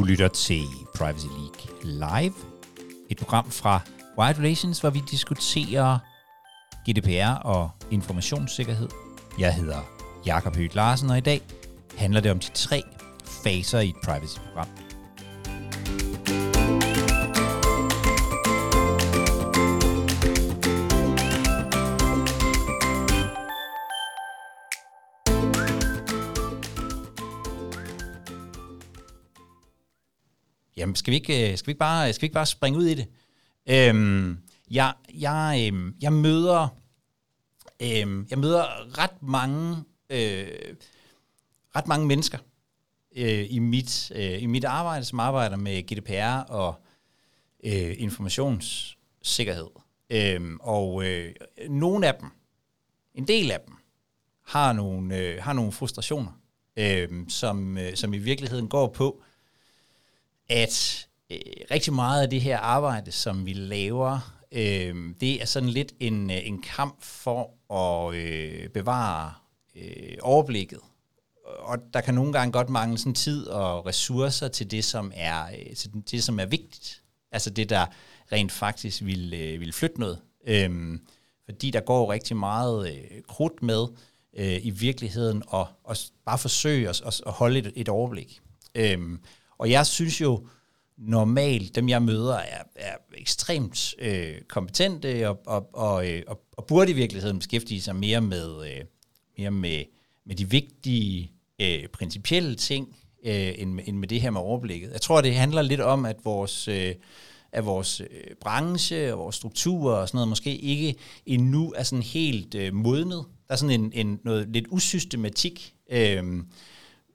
Du lytter til Privacy League Live, et program fra Wired Relations, hvor vi diskuterer GDPR og informationssikkerhed. Jeg hedder Jakob Høgh Larsen, og i dag handler det om de tre faser i et privacy-program. Skal vi ikke, øh, skal vi ikke, bare, skal vi ikke bare springe ud i det? Øhm, jeg, jeg, øhm, jeg møder øhm, jeg møder ret mange øh, ret mange mennesker øh, i mit øh, i mit arbejde, som arbejder med GDPR og øh, informationssikkerhed. Øhm, og øh, nogle af dem, en del af dem, har nogle øh, har nogle frustrationer, øh, som øh, som i virkeligheden går på at øh, rigtig meget af det her arbejde, som vi laver, øh, det er sådan lidt en, øh, en kamp for at øh, bevare øh, overblikket. Og der kan nogle gange godt mangle sådan tid og ressourcer til det, som er, øh, til det, som er vigtigt. Altså det, der rent faktisk vil, øh, vil flytte noget. Øh, fordi der går rigtig meget øh, krudt med øh, i virkeligheden og, og bare forsøge at, at holde et, et overblik. Øhm, og jeg synes jo, normalt, dem jeg møder, er, er ekstremt øh, kompetente og, og, og, øh, og, og burde i virkeligheden beskæftige sig mere med, øh, mere med, med de vigtige øh, principielle ting, øh, end, end med det her med overblikket. Jeg tror, det handler lidt om, at vores, øh, at vores øh, branche og vores strukturer og sådan noget måske ikke endnu er sådan helt øh, modnet. Der er sådan en, en noget lidt usystematik. Øh, Øh,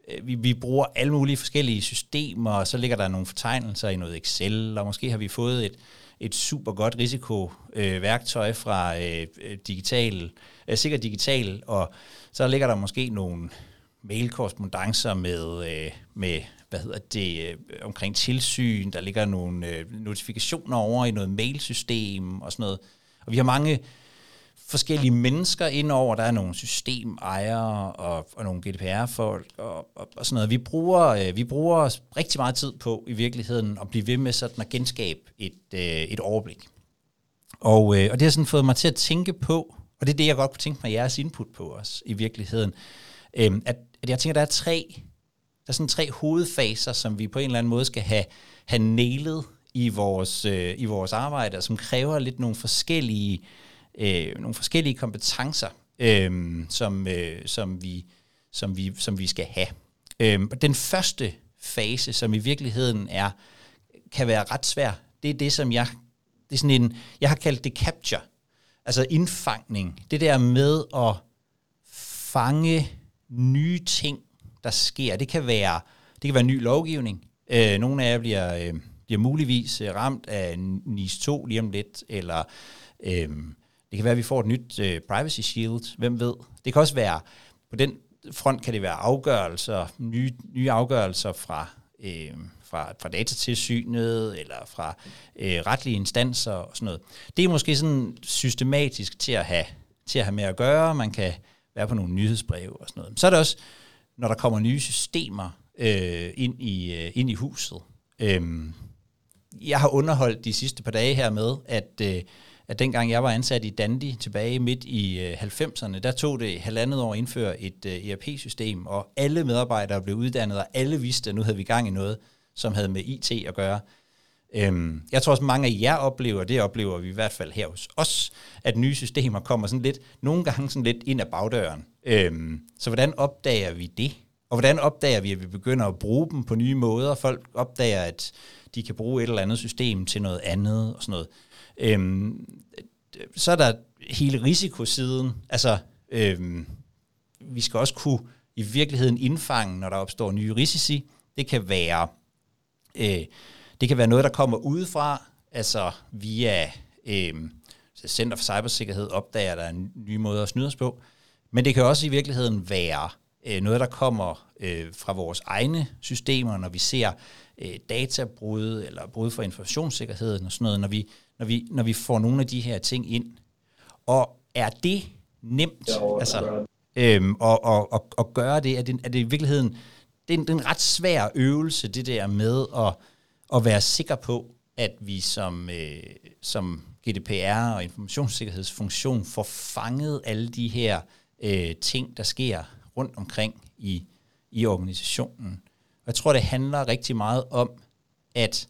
Øh, vi, vi bruger alle mulige forskellige systemer, og så ligger der nogle fortegnelser i noget Excel, og måske har vi fået et, et super godt risikoværktøj øh, fra øh, digital, øh, sikkert digital, og så ligger der måske nogle mailkorrespondancer med, øh, med hvad hedder det, øh, omkring tilsyn, der ligger nogle øh, notifikationer over i noget mailsystem og sådan noget. Og vi har mange forskellige mennesker indover. Der er nogle systemejere og, og nogle GDPR-folk og, og, og sådan noget. Vi bruger, øh, vi bruger rigtig meget tid på i virkeligheden at blive ved med sådan at genskabe et, øh, et overblik. Og, øh, og det har sådan fået mig til at tænke på, og det er det, jeg godt kunne tænke mig jeres input på os i virkeligheden, øh, at, at jeg tænker, der er tre, der er sådan tre hovedfaser, som vi på en eller anden måde skal have, have nailet i vores, øh, i vores arbejde, og som kræver lidt nogle forskellige øh, nogle forskellige kompetencer, øh, som, øh, som, vi, som, vi, som vi skal have. Øh, den første fase, som i virkeligheden er kan være ret svær, det er det, som jeg, det er sådan en, jeg har kaldt det capture, altså indfangning. Det der med at fange nye ting, der sker. Det kan være, det kan være ny lovgivning. Øh, nogle af jer bliver, øh, bliver muligvis ramt af NIS 2 lige om lidt, eller øh, det kan være, at vi får et nyt øh, privacy shield, hvem ved. Det kan også være, på den front kan det være afgørelser, nye, nye afgørelser fra, øh, fra, fra datatilsynet eller fra øh, retlige instanser og sådan noget. Det er måske sådan systematisk til at have, til at have med at gøre. Man kan være på nogle nyhedsbreve og sådan noget. Så er det også, når der kommer nye systemer øh, ind, i, øh, ind i huset. Øh, jeg har underholdt de sidste par dage her med, at øh, at dengang jeg var ansat i Dandy tilbage midt i øh, 90'erne, der tog det halvandet år at indføre et øh, ERP-system, og alle medarbejdere blev uddannet, og alle vidste, at nu havde vi gang i noget, som havde med IT at gøre. Øhm, jeg tror også, mange af jer oplever, det oplever vi i hvert fald her hos os, at nye systemer kommer sådan lidt, nogle gange sådan lidt ind ad bagdøren. Øhm, så hvordan opdager vi det? Og hvordan opdager vi, at vi begynder at bruge dem på nye måder? Folk opdager, at de kan bruge et eller andet system til noget andet og sådan noget. Øhm, så er der hele risikosiden. Altså, øhm, vi skal også kunne i virkeligheden indfange, når der opstår nye risici. Det kan være, øh, det kan være noget, der kommer udefra, altså via øh, Center for Cybersikkerhed opdager, der er nye måder at snyde os på. Men det kan også i virkeligheden være øh, noget, der kommer øh, fra vores egne systemer, når vi ser øh, databrud eller brud for informationssikkerheden og sådan noget, når vi, når, vi, når vi får nogle af de her ting ind. Og er det nemt? Ja, altså, øhm, og, og, og, og gøre det? Er, det? er det i virkeligheden det, er en, det er en ret svær øvelse, det der med at, at være sikker på, at vi som, øh, som GDPR og informationssikkerhedsfunktion får fanget alle de her øh, ting, der sker rundt omkring i, i organisationen. Og jeg tror, det handler rigtig meget om, at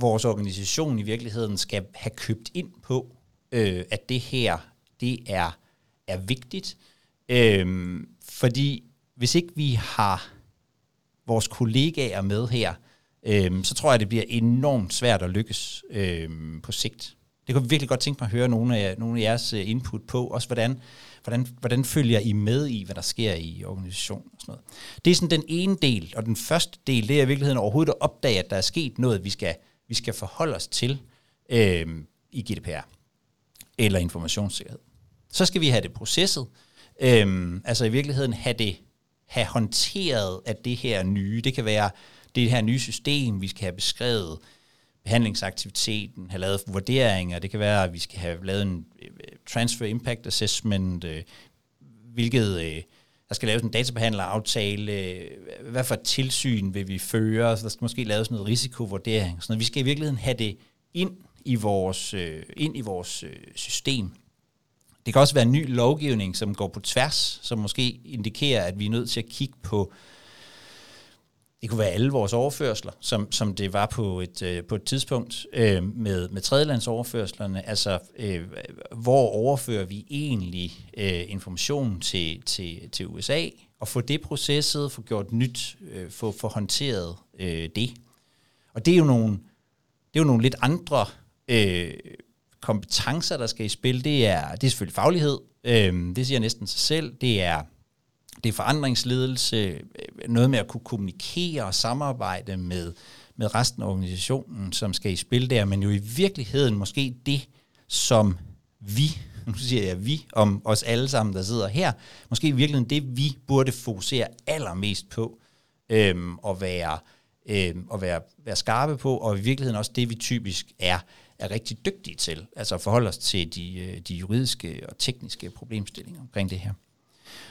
vores organisation i virkeligheden skal have købt ind på, øh, at det her det er, er vigtigt. Øh, fordi hvis ikke vi har vores kollegaer med her, øh, så tror jeg, det bliver enormt svært at lykkes øh, på sigt. Det kunne jeg virkelig godt tænke mig at høre nogle af, nogle af jeres øh, input på, også hvordan, hvordan, hvordan følger I med i, hvad der sker i organisationen og sådan noget. Det er sådan den ene del, og den første del, det er i virkeligheden overhovedet at opdage, at der er sket noget, vi skal, vi skal forholde os til øh, i GDPR eller informationssikkerhed. Så skal vi have det processet, øh, altså i virkeligheden have det have håndteret at det her nye. Det kan være det her nye system, vi skal have beskrevet behandlingsaktiviteten, have lavet vurderinger. Det kan være, at vi skal have lavet en øh, transfer impact assessment, øh, hvilket øh, der skal laves en databehandleraftale, øh, hvad for tilsyn vil vi føre, så der skal måske laves noget risikovurdering. Sådan noget. Vi skal i virkeligheden have det ind i vores, øh, ind i vores øh, system. Det kan også være en ny lovgivning, som går på tværs, som måske indikerer, at vi er nødt til at kigge på det kunne være alle vores overførsler, som, som det var på et, øh, på et tidspunkt øh, med, med tredjelandsoverførslerne. Altså, øh, hvor overfører vi egentlig øh, information til, til, til USA, og få det processet, få gjort nyt, øh, få, få håndteret øh, det. Og det er jo nogle, det er jo nogle lidt andre øh, kompetencer, der skal i spil. Det er, det er selvfølgelig faglighed, øh, det siger næsten sig selv. Det er det er forandringsledelse, øh, noget med at kunne kommunikere og samarbejde med, med resten af organisationen, som skal i spil der, men jo i virkeligheden måske det, som vi, nu siger jeg vi, om os alle sammen, der sidder her, måske i virkeligheden det, vi burde fokusere allermest på, øhm, og være, øhm, og være, være skarpe på, og i virkeligheden også det, vi typisk er, er rigtig dygtige til, altså at forholde os til de, øh, de juridiske og tekniske problemstillinger omkring det her.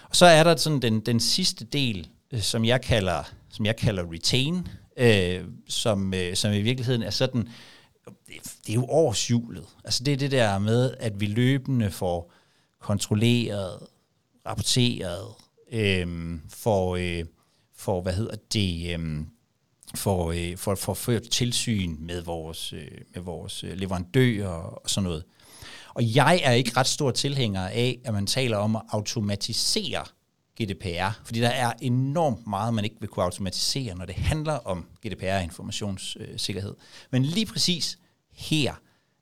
Og så er der sådan den, den sidste del, øh, som jeg kalder, som jeg kalder retain, øh, som, øh, som i virkeligheden er sådan, det er jo årsjulet. Altså det er det der med, at vi løbende får kontrolleret, rapporteret, øh, får, øh, får, hvad hedder det, øh, får, øh, får, får ført tilsyn med vores, øh, med vores øh, leverandører og sådan noget. Og jeg er ikke ret stor tilhænger af, at man taler om at automatisere GDPR, fordi der er enormt meget, man ikke vil kunne automatisere, når det handler om GDPR informationssikkerhed. Men lige præcis her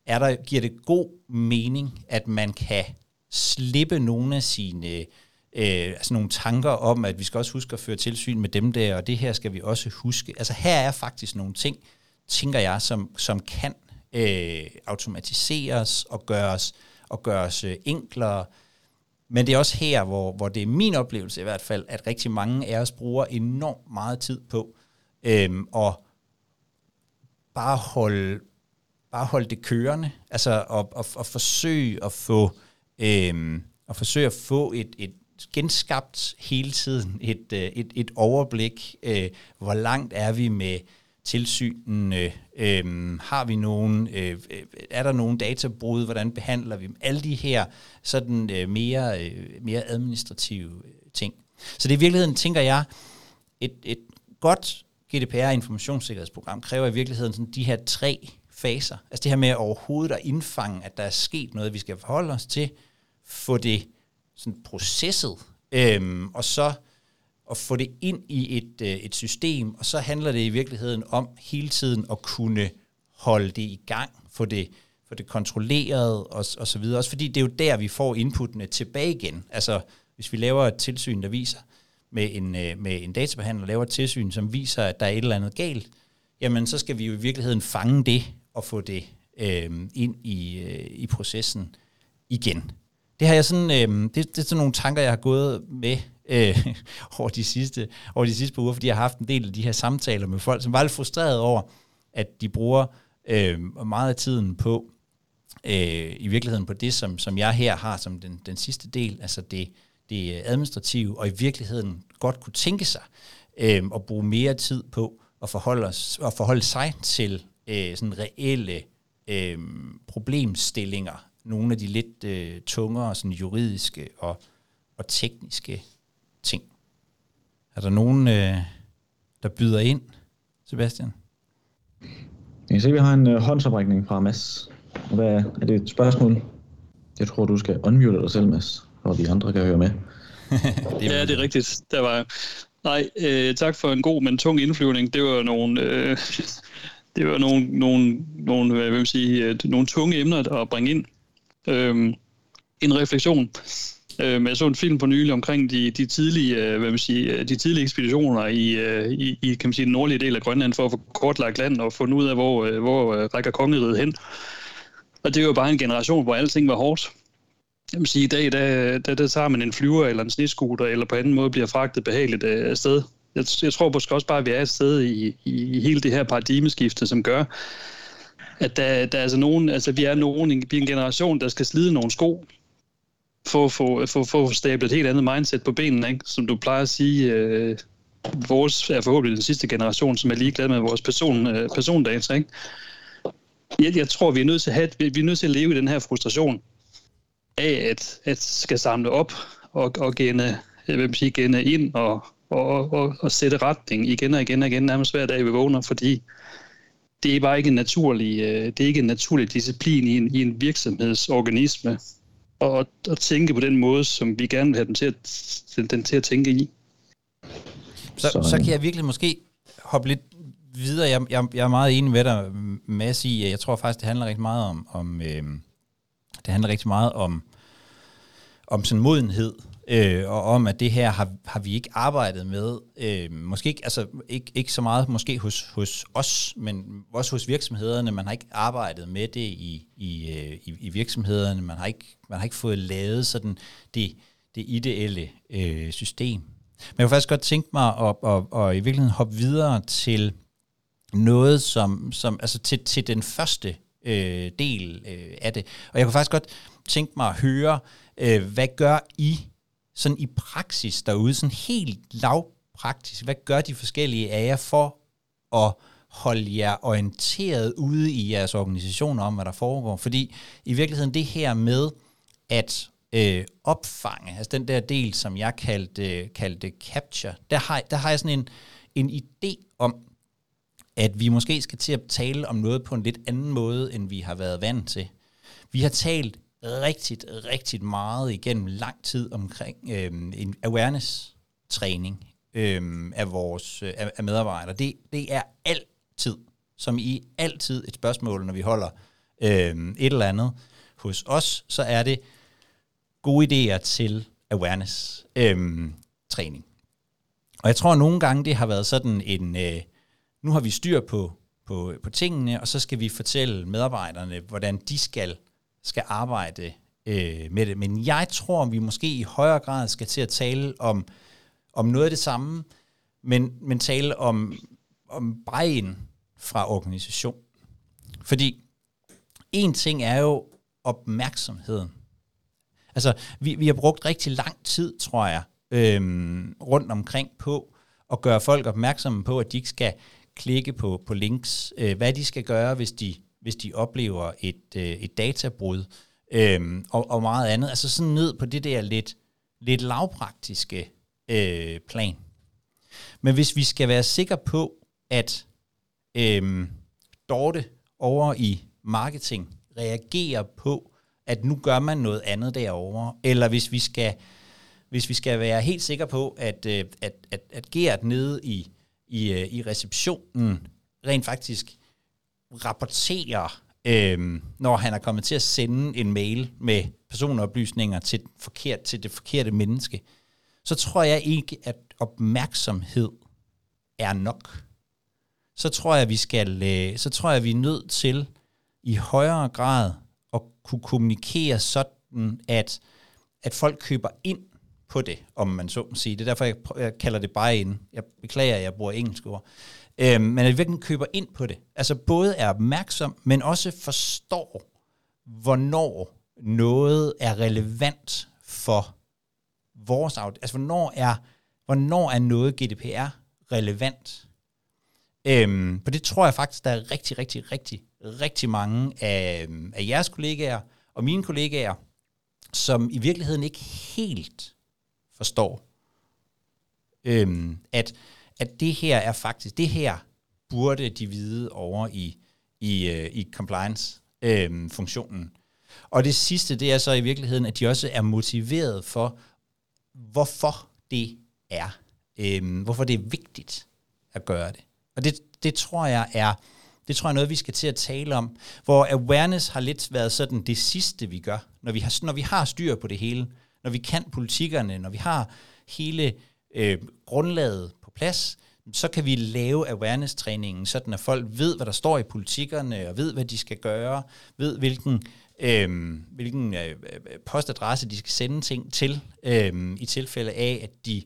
er der, giver det god mening, at man kan slippe nogle af sine øh, altså nogle tanker om, at vi skal også huske at føre tilsyn med dem der, og det her skal vi også huske. Altså her er faktisk nogle ting, tænker jeg, som, som kan øh, automatiseres og gøres, og gøres øh, enklere. Men det er også her, hvor, hvor det er min oplevelse i hvert fald, at rigtig mange af os bruger enormt meget tid på øhm, at bare holde, bare holde det kørende, altså at, at, at forsøge at få øhm, at forsøge at få et, et genskabt hele tiden et, øh, et, et overblik. Øh, hvor langt er vi med tilsynene? Øh, har vi nogen, øh, øh, er der nogen databrud? Hvordan behandler vi dem? Alle de her sådan øh, mere, øh, mere administrative øh, ting. Så det er i virkeligheden, tænker jeg, et, et godt GDPR-informationssikkerhedsprogram kræver i virkeligheden sådan de her tre faser. Altså det her med overhovedet at indfange, at der er sket noget, vi skal forholde os til, få det sådan processet, øhm, og så at få det ind i et, øh, et system, og så handler det i virkeligheden om hele tiden at kunne holde det i gang, få det, få det kontrolleret og, og så videre. Også fordi det er jo der, vi får inputtene tilbage igen. Altså, hvis vi laver et tilsyn, der viser, med en, øh, med en databehandler laver et tilsyn, som viser, at der er et eller andet galt, jamen så skal vi jo i virkeligheden fange det og få det øh, ind i, øh, i processen igen. Det har jeg sådan, øh, det, det er sådan nogle tanker, jeg har gået med øh, over, de sidste, over de sidste par uger, fordi jeg har haft en del af de her samtaler med folk, som var lidt frustreret over, at de bruger øh, meget af tiden på, øh, i virkeligheden på det, som, som jeg her har som den, den sidste del, altså det, det administrative, og i virkeligheden godt kunne tænke sig øh, at bruge mere tid på at forholde, os, at forholde sig til øh, sådan reelle øh, problemstillinger, nogle af de lidt øh, tungere sådan juridiske og, og tekniske. Er der nogen, øh, der byder ind, Sebastian? Jeg kan se, at vi har en øh, håndsoprækning fra Mads. Hvad er det et spørgsmål? Jeg tror, du skal unmute dig selv, Mads, for vi andre kan høre med. det ja, det er rigtigt. Der var... Nej, øh, tak for en god, men tung indflyvning. Det var nogle, øh, det var nogle, nogle, nogle, hvad vil sige, øh, nogle tunge emner at bringe ind. Øh, en refleksion. Øh, jeg så en film på nylig omkring de, de, tidlige, øh, hvad man sige, øh, de tidlige ekspeditioner i, øh, i, i kan man sige, den nordlige del af Grønland for at få kortlagt land og fundet ud af, hvor, øh, hvor øh, rækker kongeriget hen. Og det er jo bare en generation, hvor alting var hårdt. Jeg vil sige, i dag, der, der, der tager man en flyver eller en sneskuter, eller på anden måde bliver fragtet behageligt øh, afsted. Jeg, jeg tror måske også bare, at vi er et sted i, i, i hele det her paradigmeskifte, som gør, at der, der er altså nogen, altså vi er nogen, en, en generation, der skal slide nogle sko, for at få, for, for at stablet et helt andet mindset på benene, ikke? som du plejer at sige, øh, vores er forhåbentlig den sidste generation, som er ligeglad med vores person, øh, persondata. Ikke? Jeg, jeg tror, vi er nødt til at have, vi er nødt til at leve i den her frustration af at, at skal samle op og, og gene, jeg vil sige, gene ind og, og, og, og sætte retning igen og igen og igen, nærmest hver dag vi vågner, fordi det er bare ikke en naturlig, øh, det er ikke en naturlig disciplin i en, i en virksomhedsorganisme at, at tænke på den måde, som vi gerne vil have den til at, den til at tænke i. Så, så, så kan jeg virkelig måske hoppe lidt videre. Jeg, jeg, jeg er meget enig med dig, Mads, i, jeg tror faktisk, det handler rigtig meget om, om øh, det handler rigtig meget om, om sådan modenhed, øh, og om, at det her har, har vi ikke arbejdet med. Øh, måske ikke, altså ikke, ikke så meget måske hos, hos os, men også hos virksomhederne. Man har ikke arbejdet med det i, i, øh, i, i virksomhederne. Man har, ikke, man har ikke fået lavet sådan det, det ideelle øh, system. Men jeg kunne faktisk godt tænke mig at, at, at, at i virkeligheden hoppe videre til noget, som, som altså til, til den første øh, del øh, af det. Og jeg kunne faktisk godt tænke mig at høre, øh, hvad gør I sådan i praksis derude, sådan helt lavpraktisk, hvad gør de forskellige af jer for at holde jer orienteret ude i jeres organisationer om, hvad der foregår? Fordi i virkeligheden det her med at øh, opfange, altså den der del, som jeg kaldte, kaldte capture, der har, der har jeg sådan en, en idé om, at vi måske skal til at tale om noget på en lidt anden måde, end vi har været vant til. Vi har talt rigtig, rigtig meget igennem lang tid omkring øh, en awareness-træning øh, af vores øh, af medarbejdere. Det, det er altid, som i altid et spørgsmål, når vi holder øh, et eller andet hos os, så er det gode idéer til awareness-træning. Øh, og jeg tror at nogle gange, det har været sådan en, øh, nu har vi styr på, på, på tingene, og så skal vi fortælle medarbejderne, hvordan de skal skal arbejde øh, med det. Men jeg tror, vi måske i højere grad skal til at tale om, om noget af det samme, men, men tale om, om brejen fra organisation. Fordi en ting er jo opmærksomheden. Altså, vi, vi har brugt rigtig lang tid, tror jeg, øhm, rundt omkring på at gøre folk opmærksomme på, at de ikke skal klikke på, på links, øh, hvad de skal gøre, hvis de hvis de oplever et, øh, et databrud øh, og, og meget andet. Altså sådan ned på det der lidt, lidt lavpraktiske øh, plan. Men hvis vi skal være sikre på, at øh, Dorte over i marketing reagerer på, at nu gør man noget andet derovre, eller hvis vi skal, hvis vi skal være helt sikre på, at, øh, at, at, at Gert nede i, i, øh, i receptionen rent faktisk rapporterer, øh, når han er kommet til at sende en mail med personoplysninger til, forkert, til det forkerte menneske, så tror jeg ikke, at opmærksomhed er nok. Så tror jeg, vi skal, øh, så tror jeg, vi er nødt til i højere grad at kunne kommunikere sådan, at, at folk køber ind på det, om man så må sige. Det er derfor, jeg, jeg kalder det bare ind. Jeg beklager, at jeg bruger engelsk ord. Øhm, men at virkelig køber ind på det. Altså både er opmærksom, men også forstår, hvornår noget er relevant for vores audience. Altså hvornår er Hvornår er noget GDPR relevant? Øhm, på det tror jeg faktisk, der er rigtig, rigtig, rigtig, rigtig mange af, af jeres kollegaer og mine kollegaer, som i virkeligheden ikke helt forstår, øhm, at, at det her er faktisk, det her burde de vide over i, i, øh, i compliance-funktionen. Øhm, øh, og det sidste, det er så i virkeligheden, at de også er motiveret for, hvorfor det er. Øh, hvorfor det er vigtigt at gøre det. Og det, det tror jeg er det tror jeg er noget, vi skal til at tale om. Hvor awareness har lidt været sådan det sidste, vi gør. Når vi har, når vi har styr på det hele, når vi kan politikerne, når vi har hele øh, grundlaget plads, så kan vi lave awareness-træningen, sådan at folk ved, hvad der står i politikerne, og ved, hvad de skal gøre, ved, hvilken, øhm, øh, hvilken øh, postadresse de skal sende ting til, øh, i tilfælde af, at de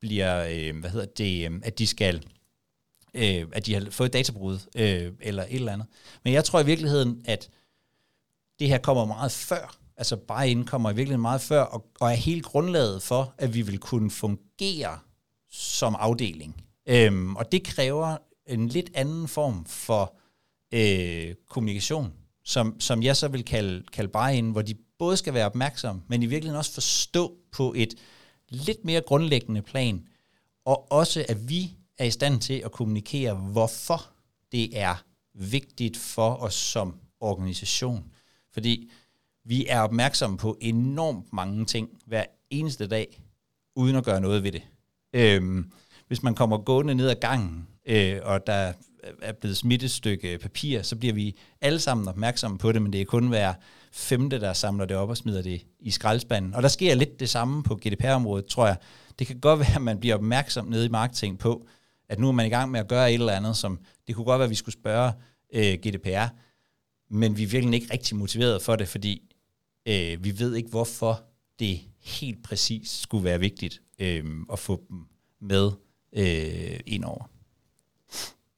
bliver, øh, hvad hedder det, øh, at de skal øh, at de har fået databrud øh, eller et eller andet. Men jeg tror i virkeligheden, at det her kommer meget før. Altså bare indkommer i virkeligheden meget før, og, og er helt grundlaget for, at vi vil kunne fungere som afdeling. Øhm, og det kræver en lidt anden form for øh, kommunikation, som, som jeg så vil kalde, kalde bare ind, hvor de både skal være opmærksomme, men i virkeligheden også forstå på et lidt mere grundlæggende plan, og også at vi er i stand til at kommunikere, hvorfor det er vigtigt for os som organisation. Fordi vi er opmærksomme på enormt mange ting hver eneste dag, uden at gøre noget ved det. Øhm, hvis man kommer gående ned ad gangen, øh, og der er blevet smidt et stykke papir, så bliver vi alle sammen opmærksomme på det, men det er kun hver femte, der samler det op og smider det i skraldespanden. Og der sker lidt det samme på GDPR-området, tror jeg. Det kan godt være, at man bliver opmærksom nede i marketing på, at nu er man i gang med at gøre et eller andet, som det kunne godt være, at vi skulle spørge øh, GDPR, men vi er virkelig ikke rigtig motiveret for det, fordi øh, vi ved ikke, hvorfor det helt præcis skulle være vigtigt øh, at få dem med øh, ind over.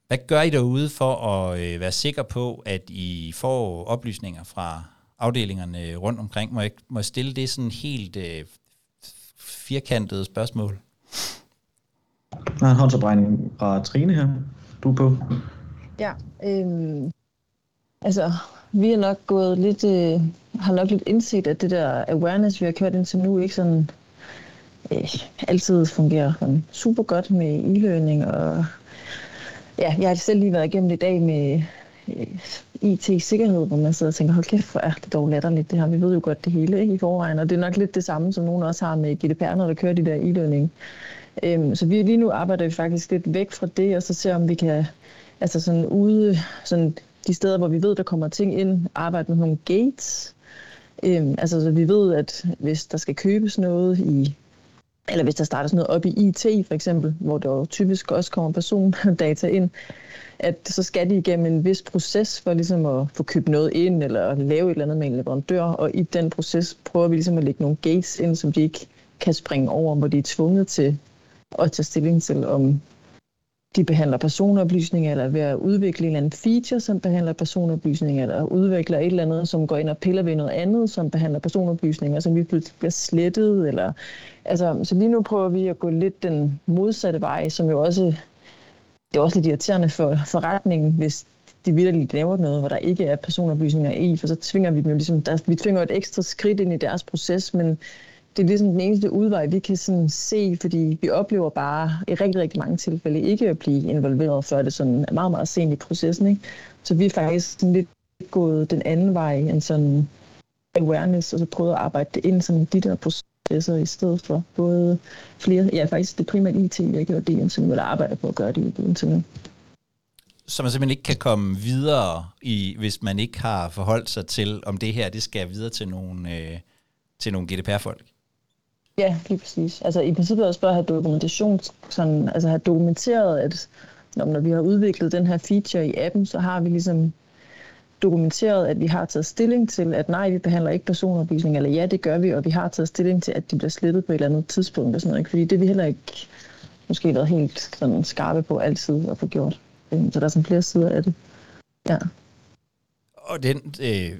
Hvad gør I derude for at øh, være sikker på, at I får oplysninger fra afdelingerne rundt omkring? Må jeg, må jeg stille det sådan helt øh, firkantede spørgsmål? Der er en håndsopregning fra Trine her. Du er på. Ja, øhm, altså vi er nok gået lidt, øh, har nok lidt indset, at det der awareness, vi har kørt indtil nu, ikke sådan øh, altid fungerer sådan super godt med e-learning. Og ja, jeg har selv lige været igennem i dag med øh, IT-sikkerhed, hvor man sidder og tænker, hold kæft, hvor er det dog latterligt det her. Vi ved jo godt det hele ikke, i forvejen, og det er nok lidt det samme, som nogen også har med GDPR, når der kører de der e-learning Øhm, så vi lige nu arbejder vi faktisk lidt væk fra det, og så ser om vi kan, altså sådan ude, sådan de steder, hvor vi ved, der kommer ting ind, arbejde med nogle gates. Øhm, altså så vi ved, at hvis der skal købes noget i eller hvis der starter sådan noget op i IT for eksempel, hvor der jo typisk også kommer persondata ind, at så skal de igennem en vis proces for ligesom at få købt noget ind, eller lave et eller andet med en leverandør, og i den proces prøver vi ligesom at lægge nogle gates ind, som de ikke kan springe over, hvor de er tvunget til at tage stilling til, om de behandler personoplysninger, eller ved at udvikle en eller anden feature, som behandler personoplysninger, eller udvikler et eller andet, som går ind og piller ved noget andet, som behandler personoplysninger, som vi bliver slettet. Eller, altså, så lige nu prøver vi at gå lidt den modsatte vej, som jo også det er også lidt irriterende for forretningen, hvis de vidderligt laver noget, hvor der ikke er personoplysninger i, for så tvinger vi dem jo ligesom, der, vi tvinger et ekstra skridt ind i deres proces, men det er ligesom den eneste udvej, vi kan sådan se, fordi vi oplever bare i rigtig, rigtig mange tilfælde ikke at blive involveret, før det sådan er meget, meget sent i processen. Ikke? Så vi er faktisk sådan lidt gået den anden vej end sådan awareness, og så prøvet at arbejde det ind som de der processer i stedet for både flere, ja faktisk det primært IT, jeg gjorde det indtil nu, eller arbejder på at gøre det indtil nu. Så man simpelthen ikke kan komme videre, i, hvis man ikke har forholdt sig til, om det her det skal videre til nogle, øh, til nogle GDPR-folk? Ja, lige præcis. Altså i princippet også bare at have dokumentation, sådan, altså have dokumenteret, at når, vi har udviklet den her feature i appen, så har vi ligesom dokumenteret, at vi har taget stilling til, at nej, vi behandler ikke personoplysninger, eller ja, det gør vi, og vi har taget stilling til, at de bliver slettet på et eller andet tidspunkt og sådan noget. Ikke? Fordi det vi heller ikke måske været helt sådan skarpe på altid at få gjort. Øhm, så der er sådan flere sider af det. Ja. Og den, øh,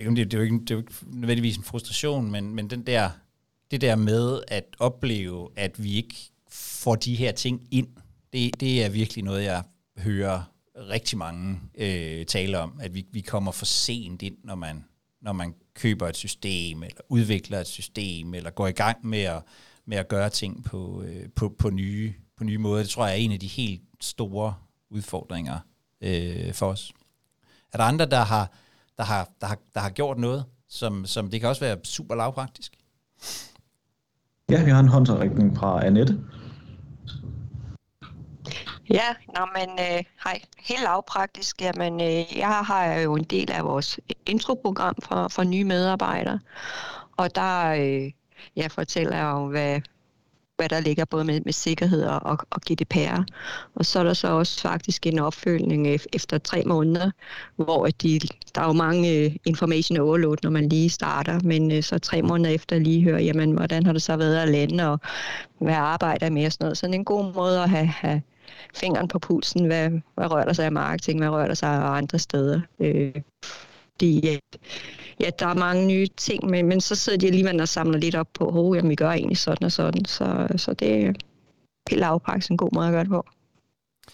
det, det, er jo ikke, det er jo ikke nødvendigvis en frustration, men, men den der det der med at opleve, at vi ikke får de her ting ind, det, det er virkelig noget, jeg hører rigtig mange øh, tale om, at vi, vi kommer for sent ind, når man, når man køber et system, eller udvikler et system, eller går i gang med at, med at gøre ting på, øh, på, på, nye, på nye måder. Det tror jeg er en af de helt store udfordringer øh, for os. Er der andre, der har, der har, der har, der har gjort noget, som, som det kan også være super lavpraktisk? Ja, vi har en håndsoprækning fra Annette. Ja, nå, men øh, hej. Helt lavpraktisk, jamen, øh, jeg har jo en del af vores introprogram for, for nye medarbejdere, og der øh, jeg fortæller jeg om, hvad, hvad der ligger både med, med sikkerhed og, og GDPR. Og så er der så også faktisk en opfølgning øh, efter tre måneder, hvor de, der er jo mange øh, information overload, når man lige starter, men øh, så tre måneder efter lige hører, jamen, hvordan har det så været at lande, og hvad arbejder med og sådan noget. Så det er en god måde at have, have fingeren på pulsen, hvad, hvad rører der sig af marketing, hvad rører der sig af andre steder. Øh, de, ja, der er mange nye ting, men, men så sidder de alligevel og samler lidt op på, oh, jamen, vi gør egentlig sådan og sådan. Så, så det er helt lavpraktisk en god måde at gøre det på.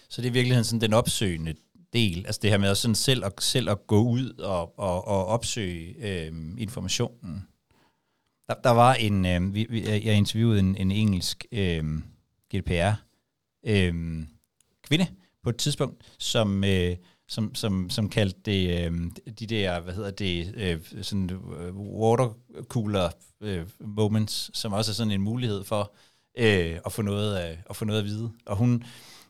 Så det er virkeligheden sådan den opsøgende del, altså det her med at sådan selv, at, selv at gå ud og, og, og opsøge øh, informationen. Der, der var en, øh, vi, jeg interviewede en, en engelsk øh, GDPR øh, kvinde på et tidspunkt, som, øh, som, som, som kaldte det øh, de der, hvad hedder det, øh, sådan øh, watercooler øh, moments, som også er sådan en mulighed for øh, at, få noget, øh, at få noget at vide. Og hun,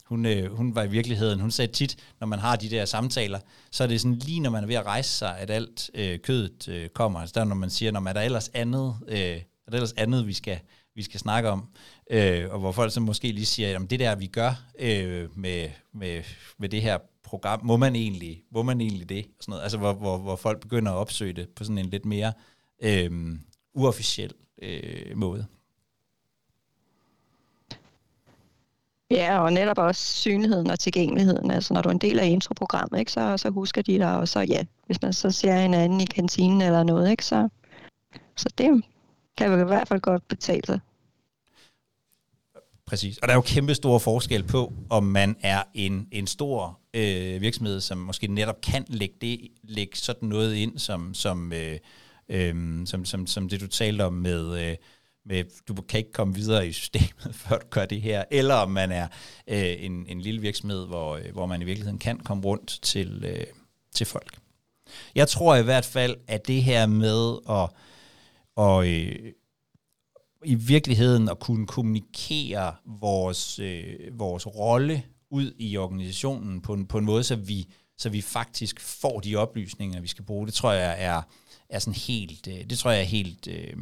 hun, øh, hun var i virkeligheden, hun sagde tit, når man har de der samtaler, så er det sådan lige når man er ved at rejse sig, at alt øh, kødet øh, kommer. Altså der når man siger, når man er der ellers andet, øh, er der ellers andet, vi skal, vi skal snakke om, øh, og hvor folk så måske lige siger, at det der, vi gør øh, med, med, med det her program, må man egentlig, må man egentlig det? Sådan noget. Altså hvor, hvor, hvor folk begynder at opsøge det på sådan en lidt mere øh, uofficiel øh, måde. Ja, og netop også synligheden og tilgængeligheden. Altså når du er en del af introprogrammet, ikke, så, så husker de dig, og så ja, hvis man så ser en anden i kantinen eller noget, ikke, så, så det kan vi i hvert fald godt betale sig. Præcis. Og der er jo kæmpe store forskel på, om man er en, en stor øh, virksomhed, som måske netop kan lægge, det, lægge sådan noget ind, som, som, øh, øh, som, som, som det du talte om med, øh, med, du kan ikke komme videre i systemet, før du gør det her, eller om man er øh, en, en lille virksomhed, hvor, øh, hvor man i virkeligheden kan komme rundt til, øh, til folk. Jeg tror i hvert fald, at det her med at og, øh, i virkeligheden at kunne kommunikere vores, øh, vores rolle ud i organisationen på en, på en måde, så vi, så vi faktisk får de oplysninger, vi skal bruge. Det tror jeg er, er sådan helt, øh, det tror jeg er helt øh,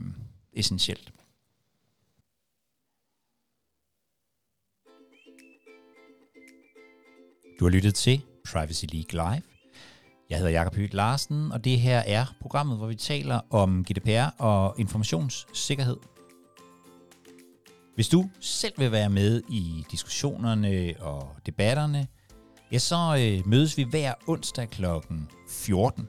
essentielt. Du har lyttet til Privacy League Live. Jeg hedder Jakob Hyt Larsen, og det her er programmet, hvor vi taler om GDPR og informationssikkerhed hvis du selv vil være med i diskussionerne og debatterne, ja, så øh, mødes vi hver onsdag kl. 14.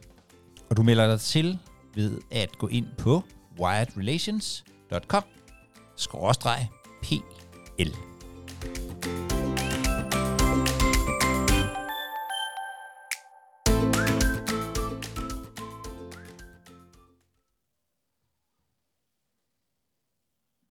Og du melder dig til ved at gå ind på wiredrelations.com-pl.